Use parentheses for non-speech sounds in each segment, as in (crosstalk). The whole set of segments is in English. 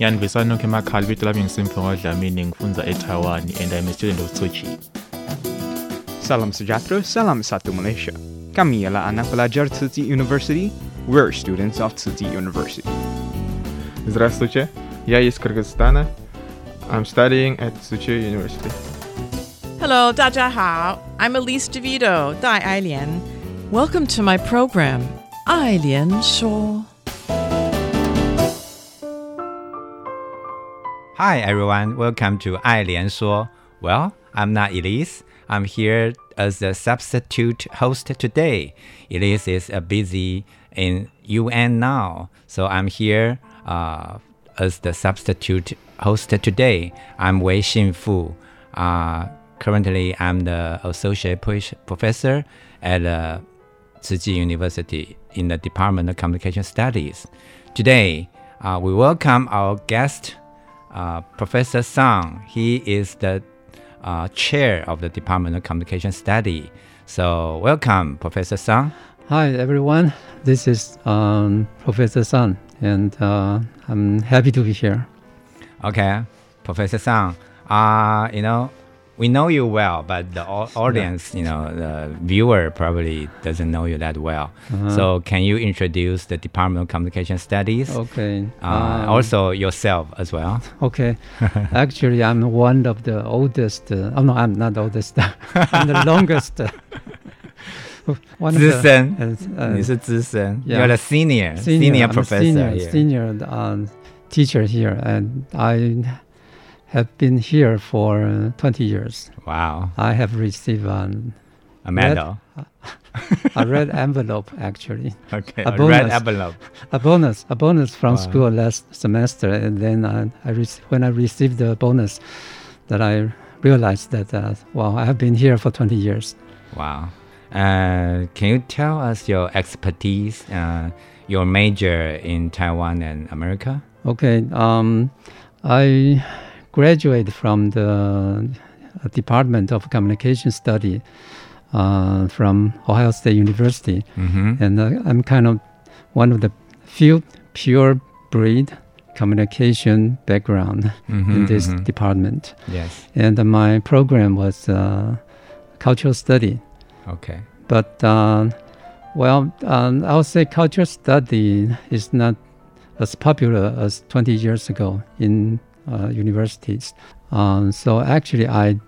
Yanvisa Nokhemakhali vito lami ngisimfunga Dlamini ngifunza eTaiwan and I'm a student of Tzu Chi. Salam Sujatro, Salam Satu Malaysia. Kami ialah anak pelajar Tzu Chi University. We're students of Tzu Chi University. Здравствуйте, я из Кыргызстана. I'm studying at Tzu Chi University. Hello, 大家好. I'm Elise DeVito, Dai Ailian. Welcome to my program, Ailian Shuo. Hi everyone, welcome to 爱莲说. Well, I'm not Elise. I'm here as the substitute host today. Elise is uh, busy in UN now, so I'm here uh, as the substitute host today. I'm Wei Xinfu. Uh, currently, I'm the associate professor at uh, Tzu Chi University in the Department of Communication Studies. Today, uh, we welcome our guest uh, Professor Sang. He is the uh, chair of the Department of Communication Study. So, welcome, Professor Sang. Hi, everyone. This is um, Professor Sang, and uh, I'm happy to be here. Okay, Professor Sang. Uh, you know, we know you well, but the audience, you know, the viewer probably doesn't know you that well. Uh-huh. So can you introduce the Department of Communication Studies? Okay. Uh, um, also yourself as well. Okay. (laughs) Actually, I'm one of the oldest. Uh, oh no, I'm not oldest. (laughs) I'm the longest. (laughs) one Zisen. Uh, uh, yeah. You're the senior, senior, senior professor. Senior, here. senior um, teacher here, and I have been here for uh, 20 years. Wow. I have received um, a medal. Red, (laughs) a red envelope, actually. Okay, a, a bonus, red envelope. A bonus, a bonus from wow. school last semester, and then I, I when I received the bonus, that I realized that uh, wow, I have been here for 20 years. Wow. Uh, can you tell us your expertise, uh, your major in Taiwan and America? Okay. Um, I graduated from the Department of Communication Study uh, from Ohio State University, mm-hmm. and uh, I'm kind of one of the few pure breed communication background mm-hmm, in this mm-hmm. department. Yes, and uh, my program was uh, cultural study. Okay, but uh, well, um, I would say cultural study is not as popular as 20 years ago in uh, universities. Um, so actually, I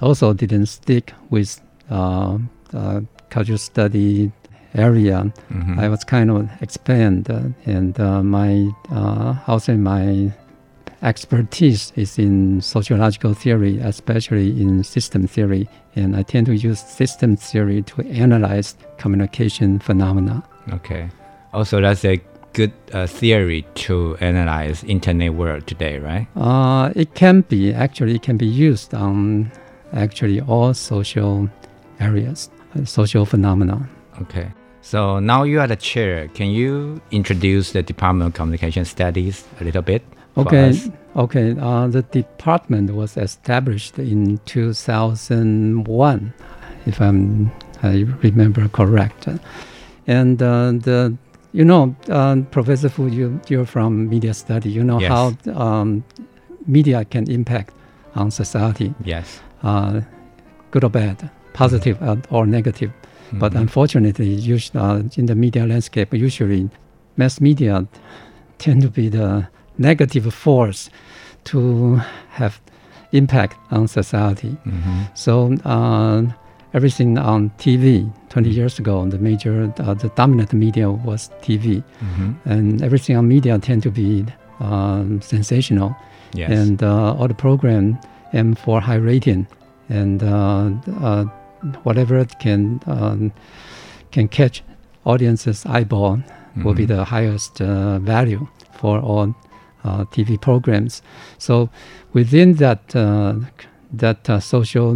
also didn't stick with uh, uh, cultural study area. Mm-hmm. I was kind of expand, uh, and uh, my uh, I'll my expertise is in sociological theory, especially in system theory, and I tend to use system theory to analyze communication phenomena. Okay. Also, that's a good uh, theory to analyze internet world today, right? Uh, it can be actually it can be used on actually all social areas, uh, social phenomena. Okay. So now you are the chair. Can you introduce the Department of Communication Studies a little bit? Okay. Okay. Uh, the department was established in 2001, if I'm I remember correct, and uh, the you know, uh, Professor Fu, you, you're from media study. You know yes. how um, media can impact on society. Yes. Uh, good or bad, positive mm-hmm. or negative. Mm-hmm. But unfortunately, usually, uh, in the media landscape, usually mass media tend to be the negative force to have impact on society. Mm-hmm. So uh, everything on TV 20 years ago, the major, uh, the dominant media was TV, mm-hmm. and everything on media tend to be um, sensational. Yes. And uh, all the program aim for high rating, and uh, uh, whatever can um, can catch audience's eyeball mm-hmm. will be the highest uh, value for all uh, TV programs. So within that uh, that uh, social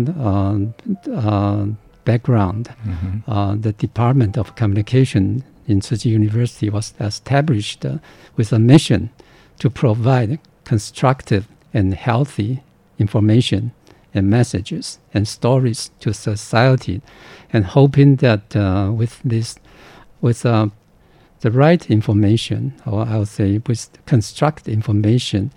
background, mm-hmm. the Department of Communication in Chi University was established with a mission to provide constructive and healthy information and messages and stories to society, and hoping that uh, with this, with uh, the right information, or I would say with construct information,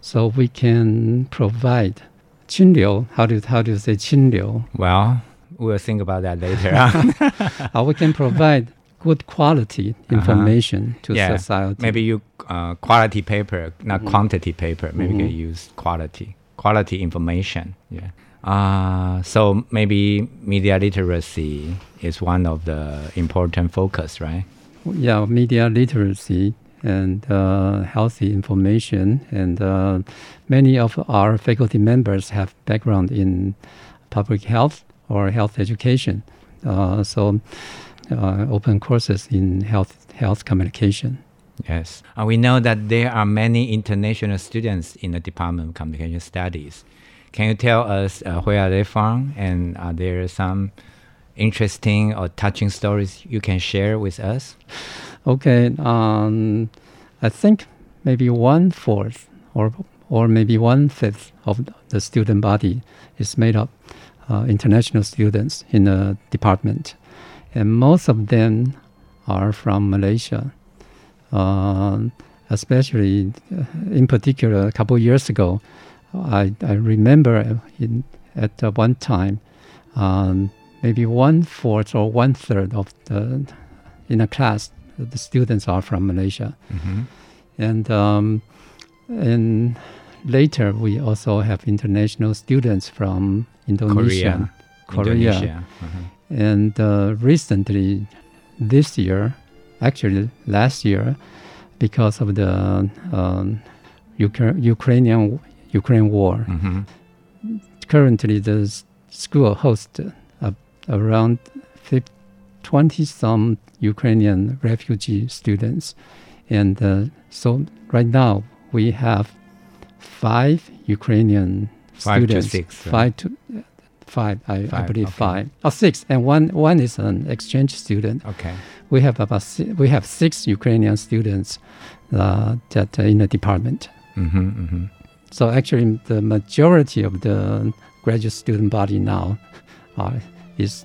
so we can provide 清流. How do how do you say 清流? Well, we'll think about that later. (laughs) uh, we can provide good quality information uh-huh. to yeah. society. Maybe you uh, quality paper, not Mhm. quantity paper. Maybe you Mhm. can use quality quality information. Yeah. Uh, so maybe media literacy is one of the important focus, right? yeah, media literacy and uh, healthy information. And uh, many of our faculty members have background in public health or health education. Uh, so uh, open courses in health health communication. Yes. Uh, we know that there are many international students in the Department of Communication Studies. Can you tell us uh, where are they from and are there some interesting or touching stories you can share with us? Okay, um, I think maybe one fourth or or maybe one fifth of the student body is made up uh, international students in the department, and most of them are from Malaysia. Um, especially, uh, in particular, a couple years ago, I, I remember in, at one time, um, maybe one fourth or one third of the in a class, the students are from Malaysia, mm-hmm. and um, and later we also have international students from Indonesia, Korea, Indonesia. Uh-huh. and uh, recently, this year, actually last year, because of the um, Ukra- Ukrainian Ukraine war. Mm-hmm. Currently, the school hosts around 20 some Ukrainian refugee students. And uh, so right now we have five Ukrainian five students. To six, right? Five to uh, five, I, five, I believe okay. five. Oh, six. And one, one is an exchange student. Okay. We have about si- we have six Ukrainian students uh, that in the department. Mm-hmm, mm-hmm. So actually, the majority of the graduate student body now uh, is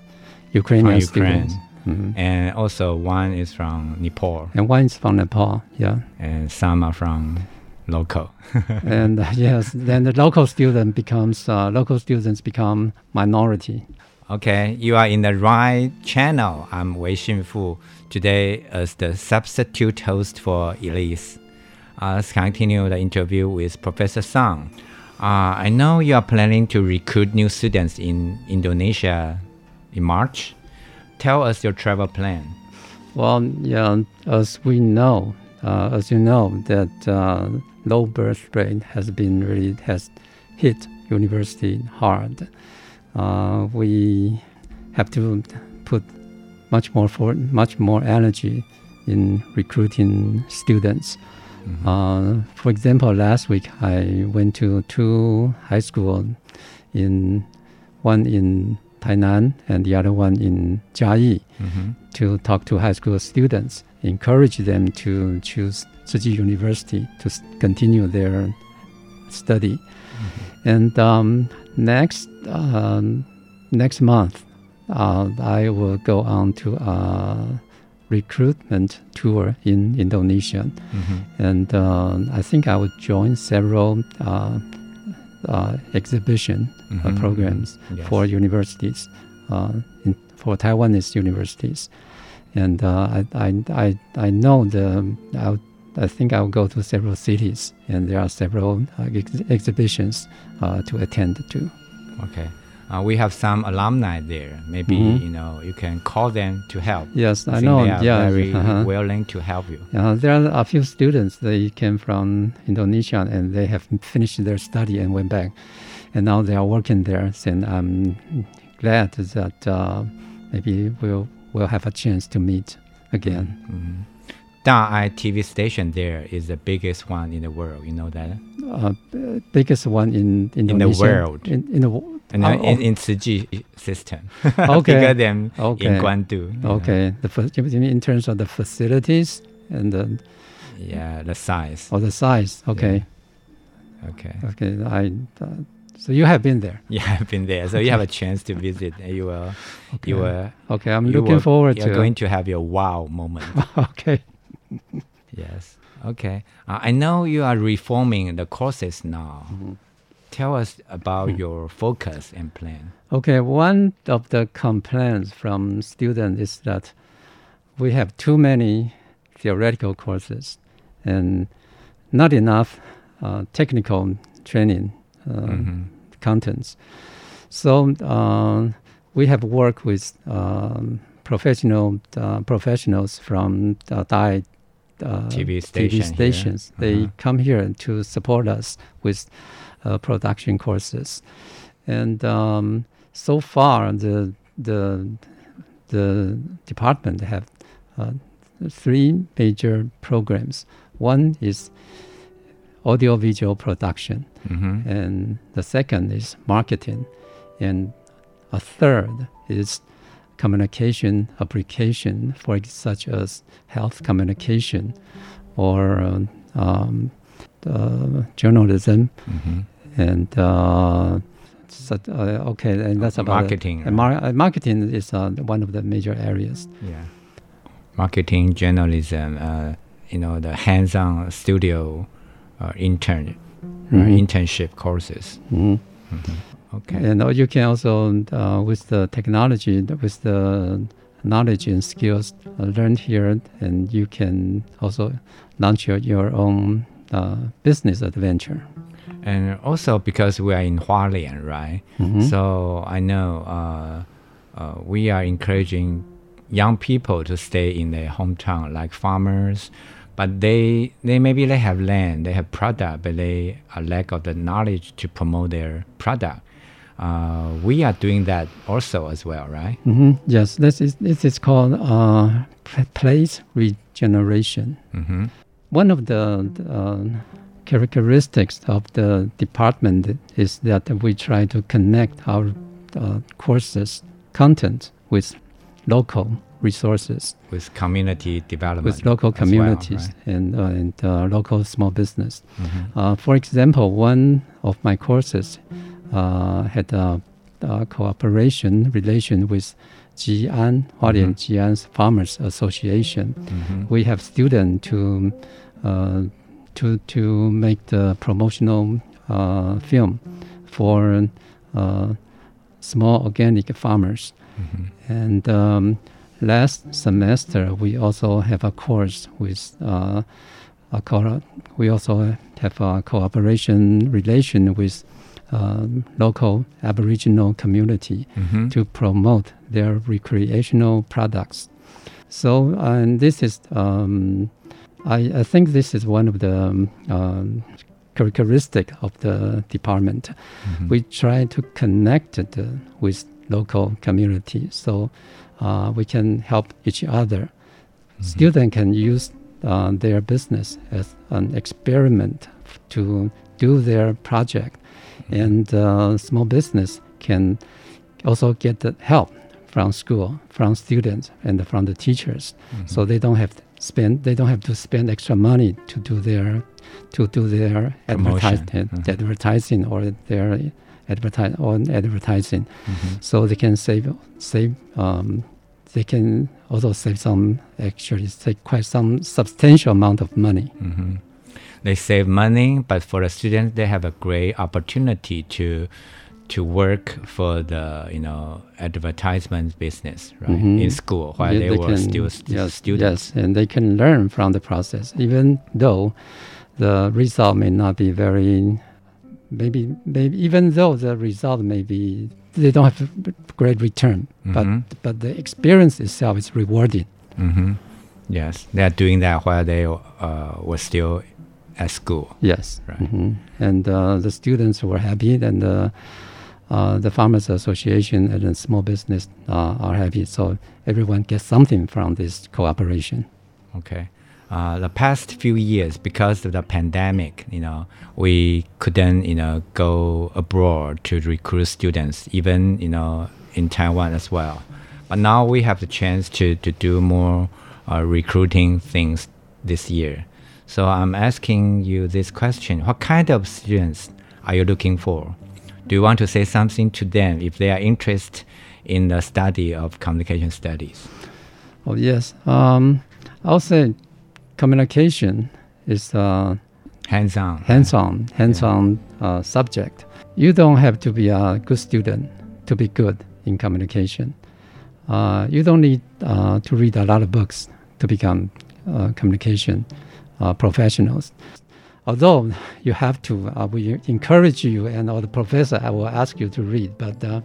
Ukrainian from Ukraine. students. Mhm. And also one is from Nepal. And one is from Nepal, yeah. And some are from local. (laughs) and uh, yes, then the local student becomes uh, local students become minority. Okay, you are in the right channel. I'm Wei Xinfu today as the substitute host for Elise. Uh, let's continue the interview with Professor Sang. Uh, I know you are planning to recruit new students in Indonesia in March. Tell us your travel plan. Well, yeah, as we know, uh, as you know, that uh, low birth rate has been really has hit university hard. Uh, we have to put much more for much more energy in recruiting students. Mm-hmm. Uh, for example, last week I went to two high school, in one in Tainan and the other one in Jiayi, Mhm. to talk to high school students, encourage them to choose Tzu University to continue their study. And um, next um, next month, uh, I will go on to a recruitment tour in Indonesia, Mhm. and uh, I think I will join several uh, uh, exhibition uh, Mhm. programs Yes. for universities uh, in, for Taiwanese universities. And uh, I, I, I, I know the, I'll, I think I'll go to several cities, and there are several uh, ex- exhibitions uh, to attend to. Okay. Uh, we have some alumni there. Maybe Mhm. you know you can call them to help. Yes, I think know, They are yeah, very uh-huh. willing to help you. Uh, there are a few students. They came from Indonesia and they have finished their study and went back, and now they are working there. And I'm glad that uh, maybe we'll we'll have a chance to meet again. Mhm. Da'ai TV station there is the biggest one in the world. You know that? Uh, biggest one in Indonesia. In the world. In, in the And oh, in, oh. in Tzu system. (laughs) okay. Bigger than okay. in Guandu. you know. Okay. The fa- you mean in terms of the facilities and the Yeah, the size. or the size. Okay. Okay. Okay. I. Uh, so you have been there. (laughs) Yeah, I've been there. So you have a chance to visit. You will. You Okay. will. Okay, I'm looking will- forward You're to- going to have your wow moment. (laughs) okay. Yes. Okay. Uh, I know you are reforming the courses now. Mm-hmm. Tell us about Hmm. your focus and plan. Okay, one of the complaints from students is that we have too many theoretical courses and not enough uh, technical training uh, Mhm. contents. So uh, we have worked with um, professional uh, professionals from uh, Da'ai uh, TV station here. stations. They Uh-huh. come here to support us with production courses, and um, so far the the the department have uh, three major programs. One is audiovisual production, Mhm. and the second is marketing, and a third is communication application, for such as health communication or um, um, uh, journalism, Mhm. And uh, so, uh, okay, and that's about marketing, And mar- uh, marketing is uh, one of the major areas. Yeah. Marketing, journalism, uh, you know, the hands-on studio uh, intern, uh, Mhm. internship courses. Mhm. Mhm. Okay. And uh, you can also, uh, with the technology, with the knowledge and skills learned here, and you can also launch your, your own uh, business adventure. And also because we are in Hualien, right? Mhm. So I know uh, uh, we are encouraging young people to stay in their hometown, like farmers. But they, they maybe they have land, they have product, but they are lack of the knowledge to promote their product. Uh, we are doing that also as well, right? hmm Yes, this is this is called uh, place regeneration. Mhm. One of the uh, characteristics of the department is that we try to connect our uh, courses content with local resources, With community development. with local as well, communities right? and uh, and uh, local small business. Mhm. Uh, for example, one of my courses uh, had a, a cooperation relation with Jian, Hualien Jian's Farmers Association. Mhm. We have students to uh, to to make the promotional uh, film for uh, small organic farmers. Mhm. And um, last semester, we also have a course with uh, a co- we also have a cooperation relation with um, local Aboriginal community Mhm. to promote their recreational products. So, and this is, um, I, I think this is one of the um, um, characteristic of the department. Mhm. We try to connect it uh, with local community so uh, we can help each other. Students can use uh, their business as an experiment to do their project, and uh, small business can also get the help from school, from students, and from the teachers. So they don't have spend they don't have to spend extra money to do their to do their advertising Mhm. advertising or their advertise on advertising. Mhm. So they can save save um, they can also save some actually save quite some substantial amount of money. Mhm. They save money, but for the students, they have a great opportunity to to work for the you know advertisement business right Mhm. in school while Yeah, they, were can- still st- yes, students. Yes, and they can learn from the process, even though the result may not be very, maybe, maybe even though the result may be they don't have a great return, Mhm. but but the experience itself is rewarding. hmm Yes, they are doing that while they uh, were still at school. Yes, Right. Mhm. and uh, the students were happy, and uh, uh, the farmers association and the small business uh, are happy. So everyone gets something from this cooperation. Okay. Uh, the past few years, because of the pandemic, you know, we couldn't, you know, go abroad to recruit students, even, you know, in Taiwan as well. But now we have the chance to, to do more uh, recruiting things this year. So I'm asking you this question. What kind of students are you looking for? Do you want to say something to them if they are interested in the study of communication studies? Oh yes, um, I'll say communication is uh, hands-on, hands-on, hands-on uh, subject. You don't have to be a good student to be good in communication. Uh, you don't need uh, to read a lot of books to become uh, communication uh, professionals. Although you have to, uh, we encourage you, and all the professor I will ask you to read, but uh,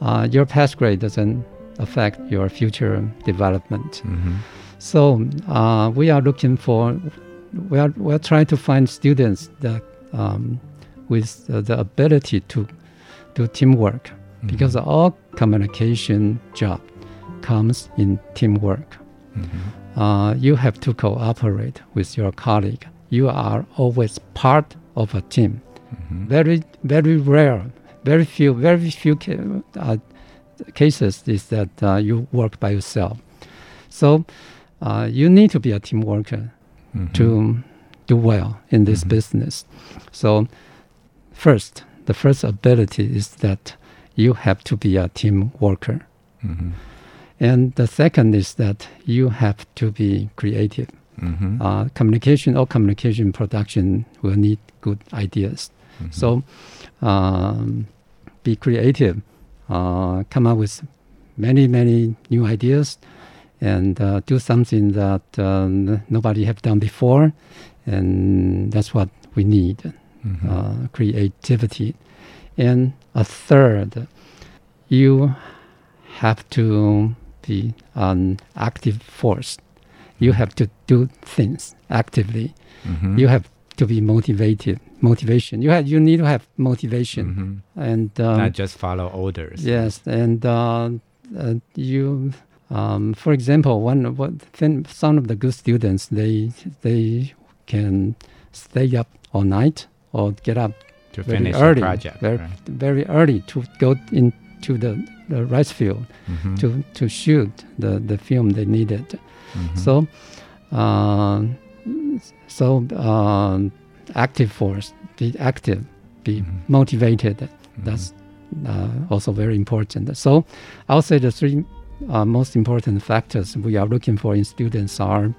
uh, your past grade doesn't affect your future development. Mhm. So uh, we are looking for, we are, we are trying to find students that um, with the ability to do teamwork, because all communication job comes in teamwork. Uh, you have to cooperate with your colleague. You are always part of a team. Very, very rare, very few, very few ca- uh, cases is that uh, you work by yourself. So uh, you need to be a team worker to do well in this business. So first, the first ability is that you have to be a team worker. Mhm. And the second is that you have to be creative. Mhm. Uh, communication or communication production will need good ideas. So um, be creative, uh, come up with many, many new ideas, and uh, do something that um, nobody have done before. And that's what we need, Mhm. uh, creativity. And a third, you have to be an active force. You have to do things actively. Mhm. You have to be motivated. Motivation. You have. You need to have motivation, and um, Mm-hmm. Not just follow orders. Yes, and uh, uh, you. Um, for example, one what then some of the good students they they can stay up all night or get up To very finish the early, project, very, right. very early to go into the, the rice field Mhm. to to shoot the, the film they needed. Mhm. So, uh, so um, active force, be active, be motivated. That's uh, also very important. So, I'll say the three uh, most important factors we are looking for in students are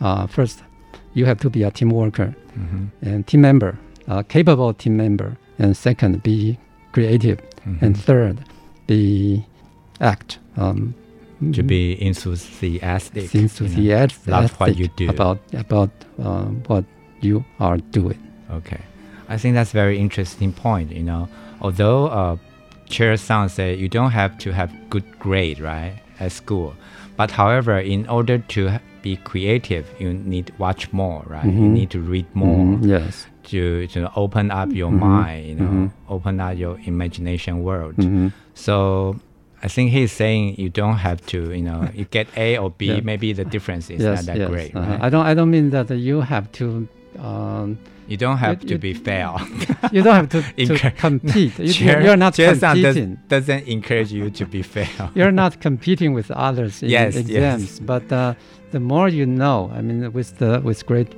uh, first, you have to be a team worker Mhm. and team member, a capable team member, and second, be creative, and Mhm. third, be act. Um, to be enthusiastic, you know, enthusiastic love what you do. about about uh, what you are doing. Okay, I think that's a very interesting point. You know, although uh, Chair Sang said you don't have to have good grade right at school, but however, in order to be creative, you need watch more, right? You Mhm. need to read more. Mhm, yes. To to open up your Mhm, mind, you know, mhm. open up your imagination world. Mhm. So. I think he's saying you don't have to, you know, you (laughs) get A or B, Yeah. maybe the difference is yes, not that yes, great, uh-huh. I don't. I don't mean that you have to. Um, You don't have you- to you- be fair. (laughs) you don't have to, to compete. You, Chair- you're not Chair Sang does- competing. doesn't encourage you to be fair. (laughs) you're not competing with others in Yes, yes. exams, but uh, the more you know, I mean, with the with great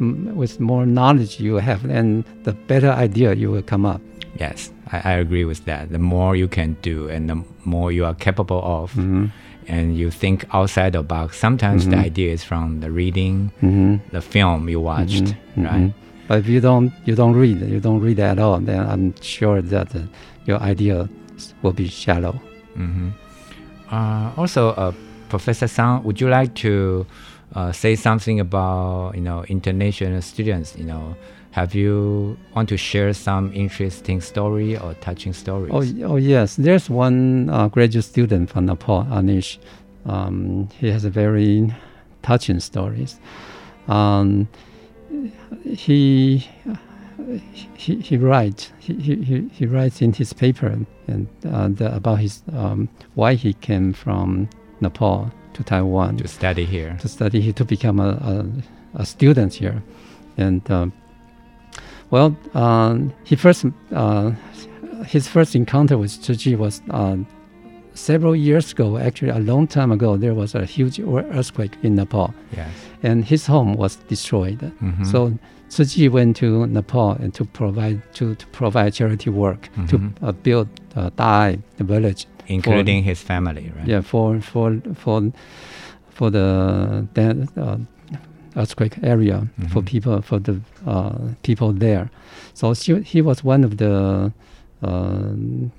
with more knowledge you have, and the better idea you will come up. Yes, I, I agree with that. The more you can do and the more you are capable of, Mhm. and you think outside the box, sometimes the Mhm. idea is from the reading, Mhm. the film you watched, Mhm, right? But if you don't you don't read, you don't read at all, then I'm sure that uh, your idea will be shallow. Mm-hmm. Uh, also, uh, Professor Sang, would you like to uh, say something about you know international students? You know, have you want to share some interesting story or touching stories? Oh, oh yes. There's one uh, graduate student from Nepal, Anish. Um, he has a very touching stories. Um, he he, he writes he, he, he writes in his paper and uh, the, about his um, why he came from Nepal to Taiwan to study here to study here to become a, a, a student here and uh, well um, he first uh, his first encounter with Chi was uh, several years ago actually a long time ago there was a huge earthquake in Nepal yes. and his home was destroyed mm-hmm. so Chi went to Nepal and to provide to, to provide charity work mm-hmm. to uh, build uh, Da'ai, the village, including for, his family, right? Yeah, for for for for the uh, earthquake area mm-hmm. for people for the uh, people there. So she, he was one of the uh,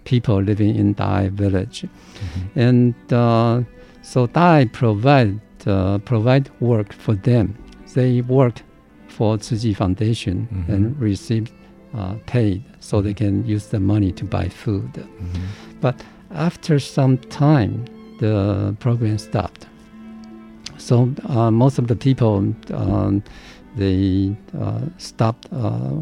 people living in Da'ai village, mm-hmm. and uh, so Dai provide provide work for them. They worked for Tzu Chi Foundation mm-hmm. and received uh, paid so they can use the money to buy food. Mm-hmm. But after some time, the program stopped. So uh, most of the people um, they uh, stopped uh,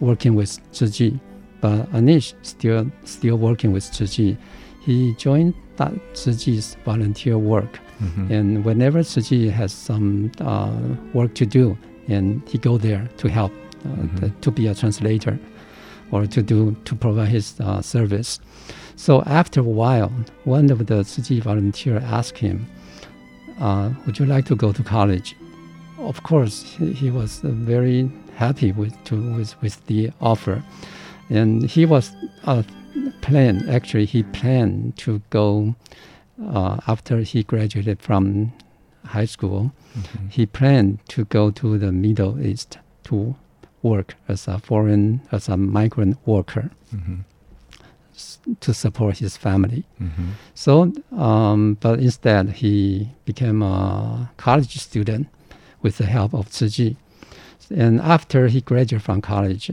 working with Chi, but Anish still still working with Chi. He joined that Chi's volunteer work, mm-hmm. and whenever Chi has some uh, work to do, and he go there to help uh, mm-hmm. the, to be a translator or to do to provide his uh, service. So after a while, one of the Chi volunteer asked him, uh, "Would you like to go to college?" Of course, he, he was very happy with to, with with the offer, and he was uh, planned. Actually, he planned to go uh, after he graduated from high school Mm-hmm. He planned to go to the Middle East to work as a foreign, as a migrant worker mm-hmm. To support his family. Mm-hmm. So, um, but instead he became a college student with the help of Chi. And after he graduated from college,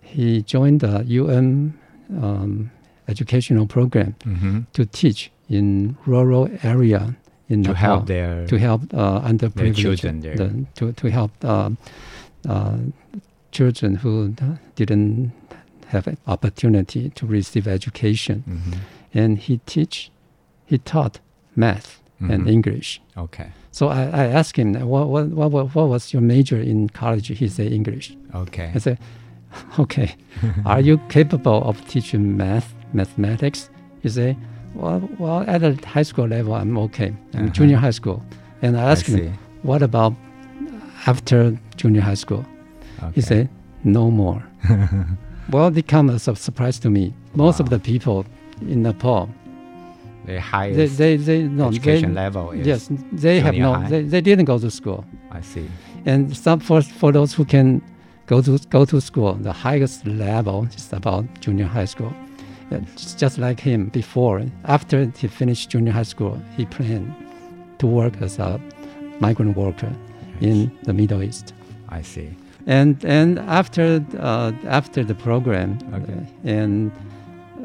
he joined the UN um, educational program mm-hmm. to teach in rural area in to Nepal help their to help uh, underprivileged children there. The, to to help uh, uh, children who didn't have an opportunity to receive education, mm-hmm. and he teach he taught math mm-hmm. and English. Okay. So I, I asked him what, what what what was your major in college? He said English. Okay. I said, okay. Are you (laughs) capable of teaching math mathematics? He said well, well, at the high school level, I'm okay. I'm uh-huh. junior high school, and I asked I him, "What about after junior high school?" Okay. He said, "No more." (laughs) well, it comes as a surprise to me. Most wow. of the people in Nepal, the highest they, they, they, no, education they, level yes, they have no, they, they didn't go to school. I see. And some for for those who can go to go to school, the highest level is about junior high school uh, just like him before. After he finished junior high school, he planned to work as a migrant worker in the Middle East. I see. And and after uh, after the program, okay. uh, and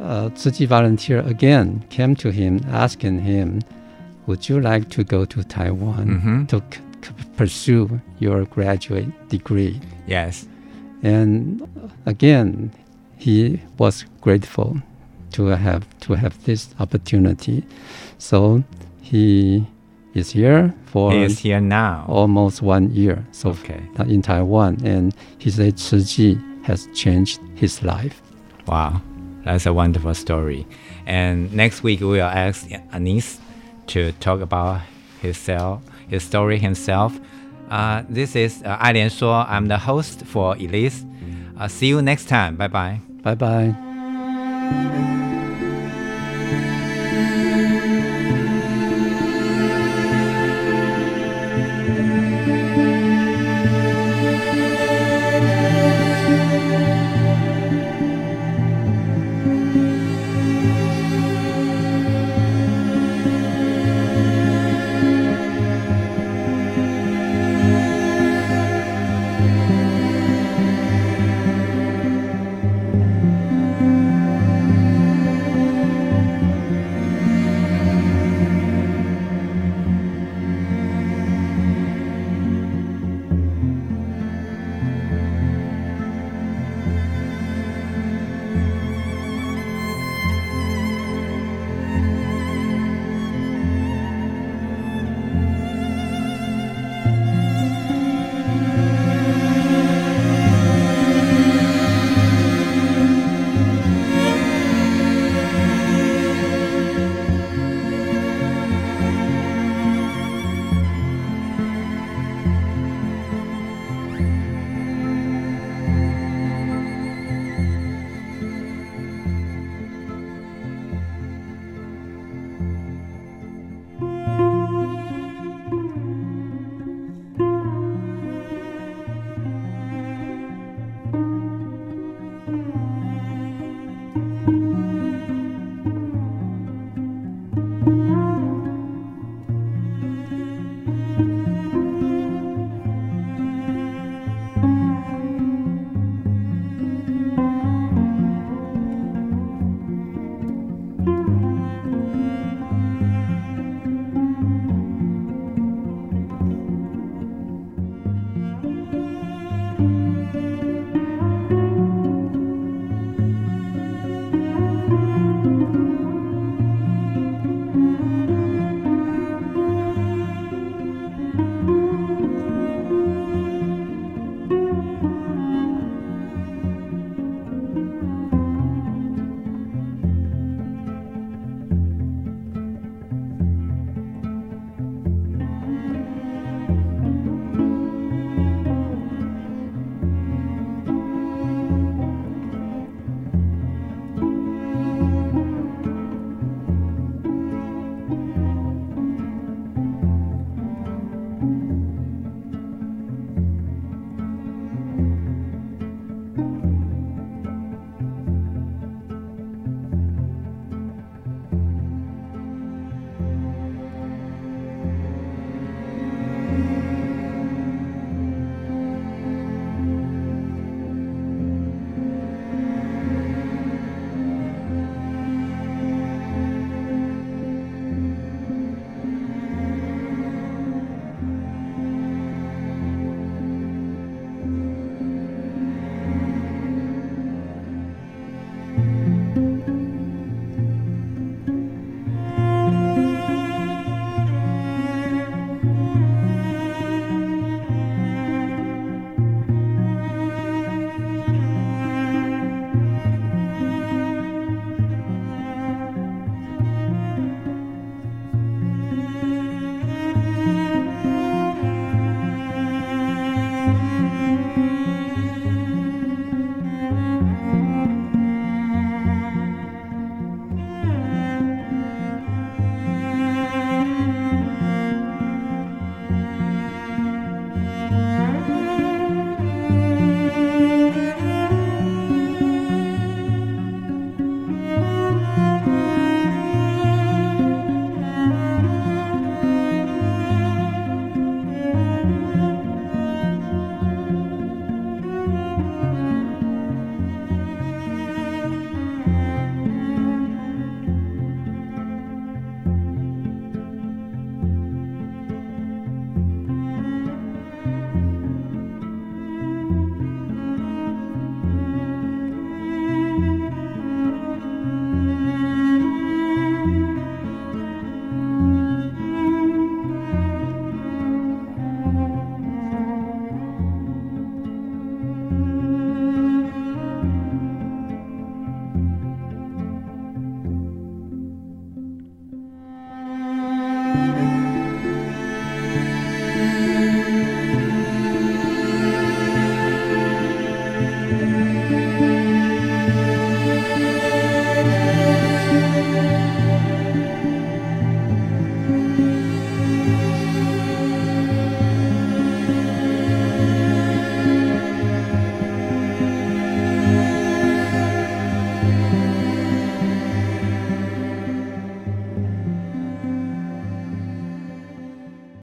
uh, volunteer again came to him asking him, "Would you like to go to Taiwan mm-hmm. to c- c- pursue your graduate degree?" Yes. And again, he was grateful to have to have this opportunity. So he is here for he is here now almost one year. So okay. in Taiwan, and he said Chi has changed his life. Wow, that's a wonderful story. And next week we will ask Anis to talk about himself, his story himself. Uh, this is uh, Ai Lian Shuo. I'm the host for Elise. Uh, see you next time. Bye bye. Bye bye.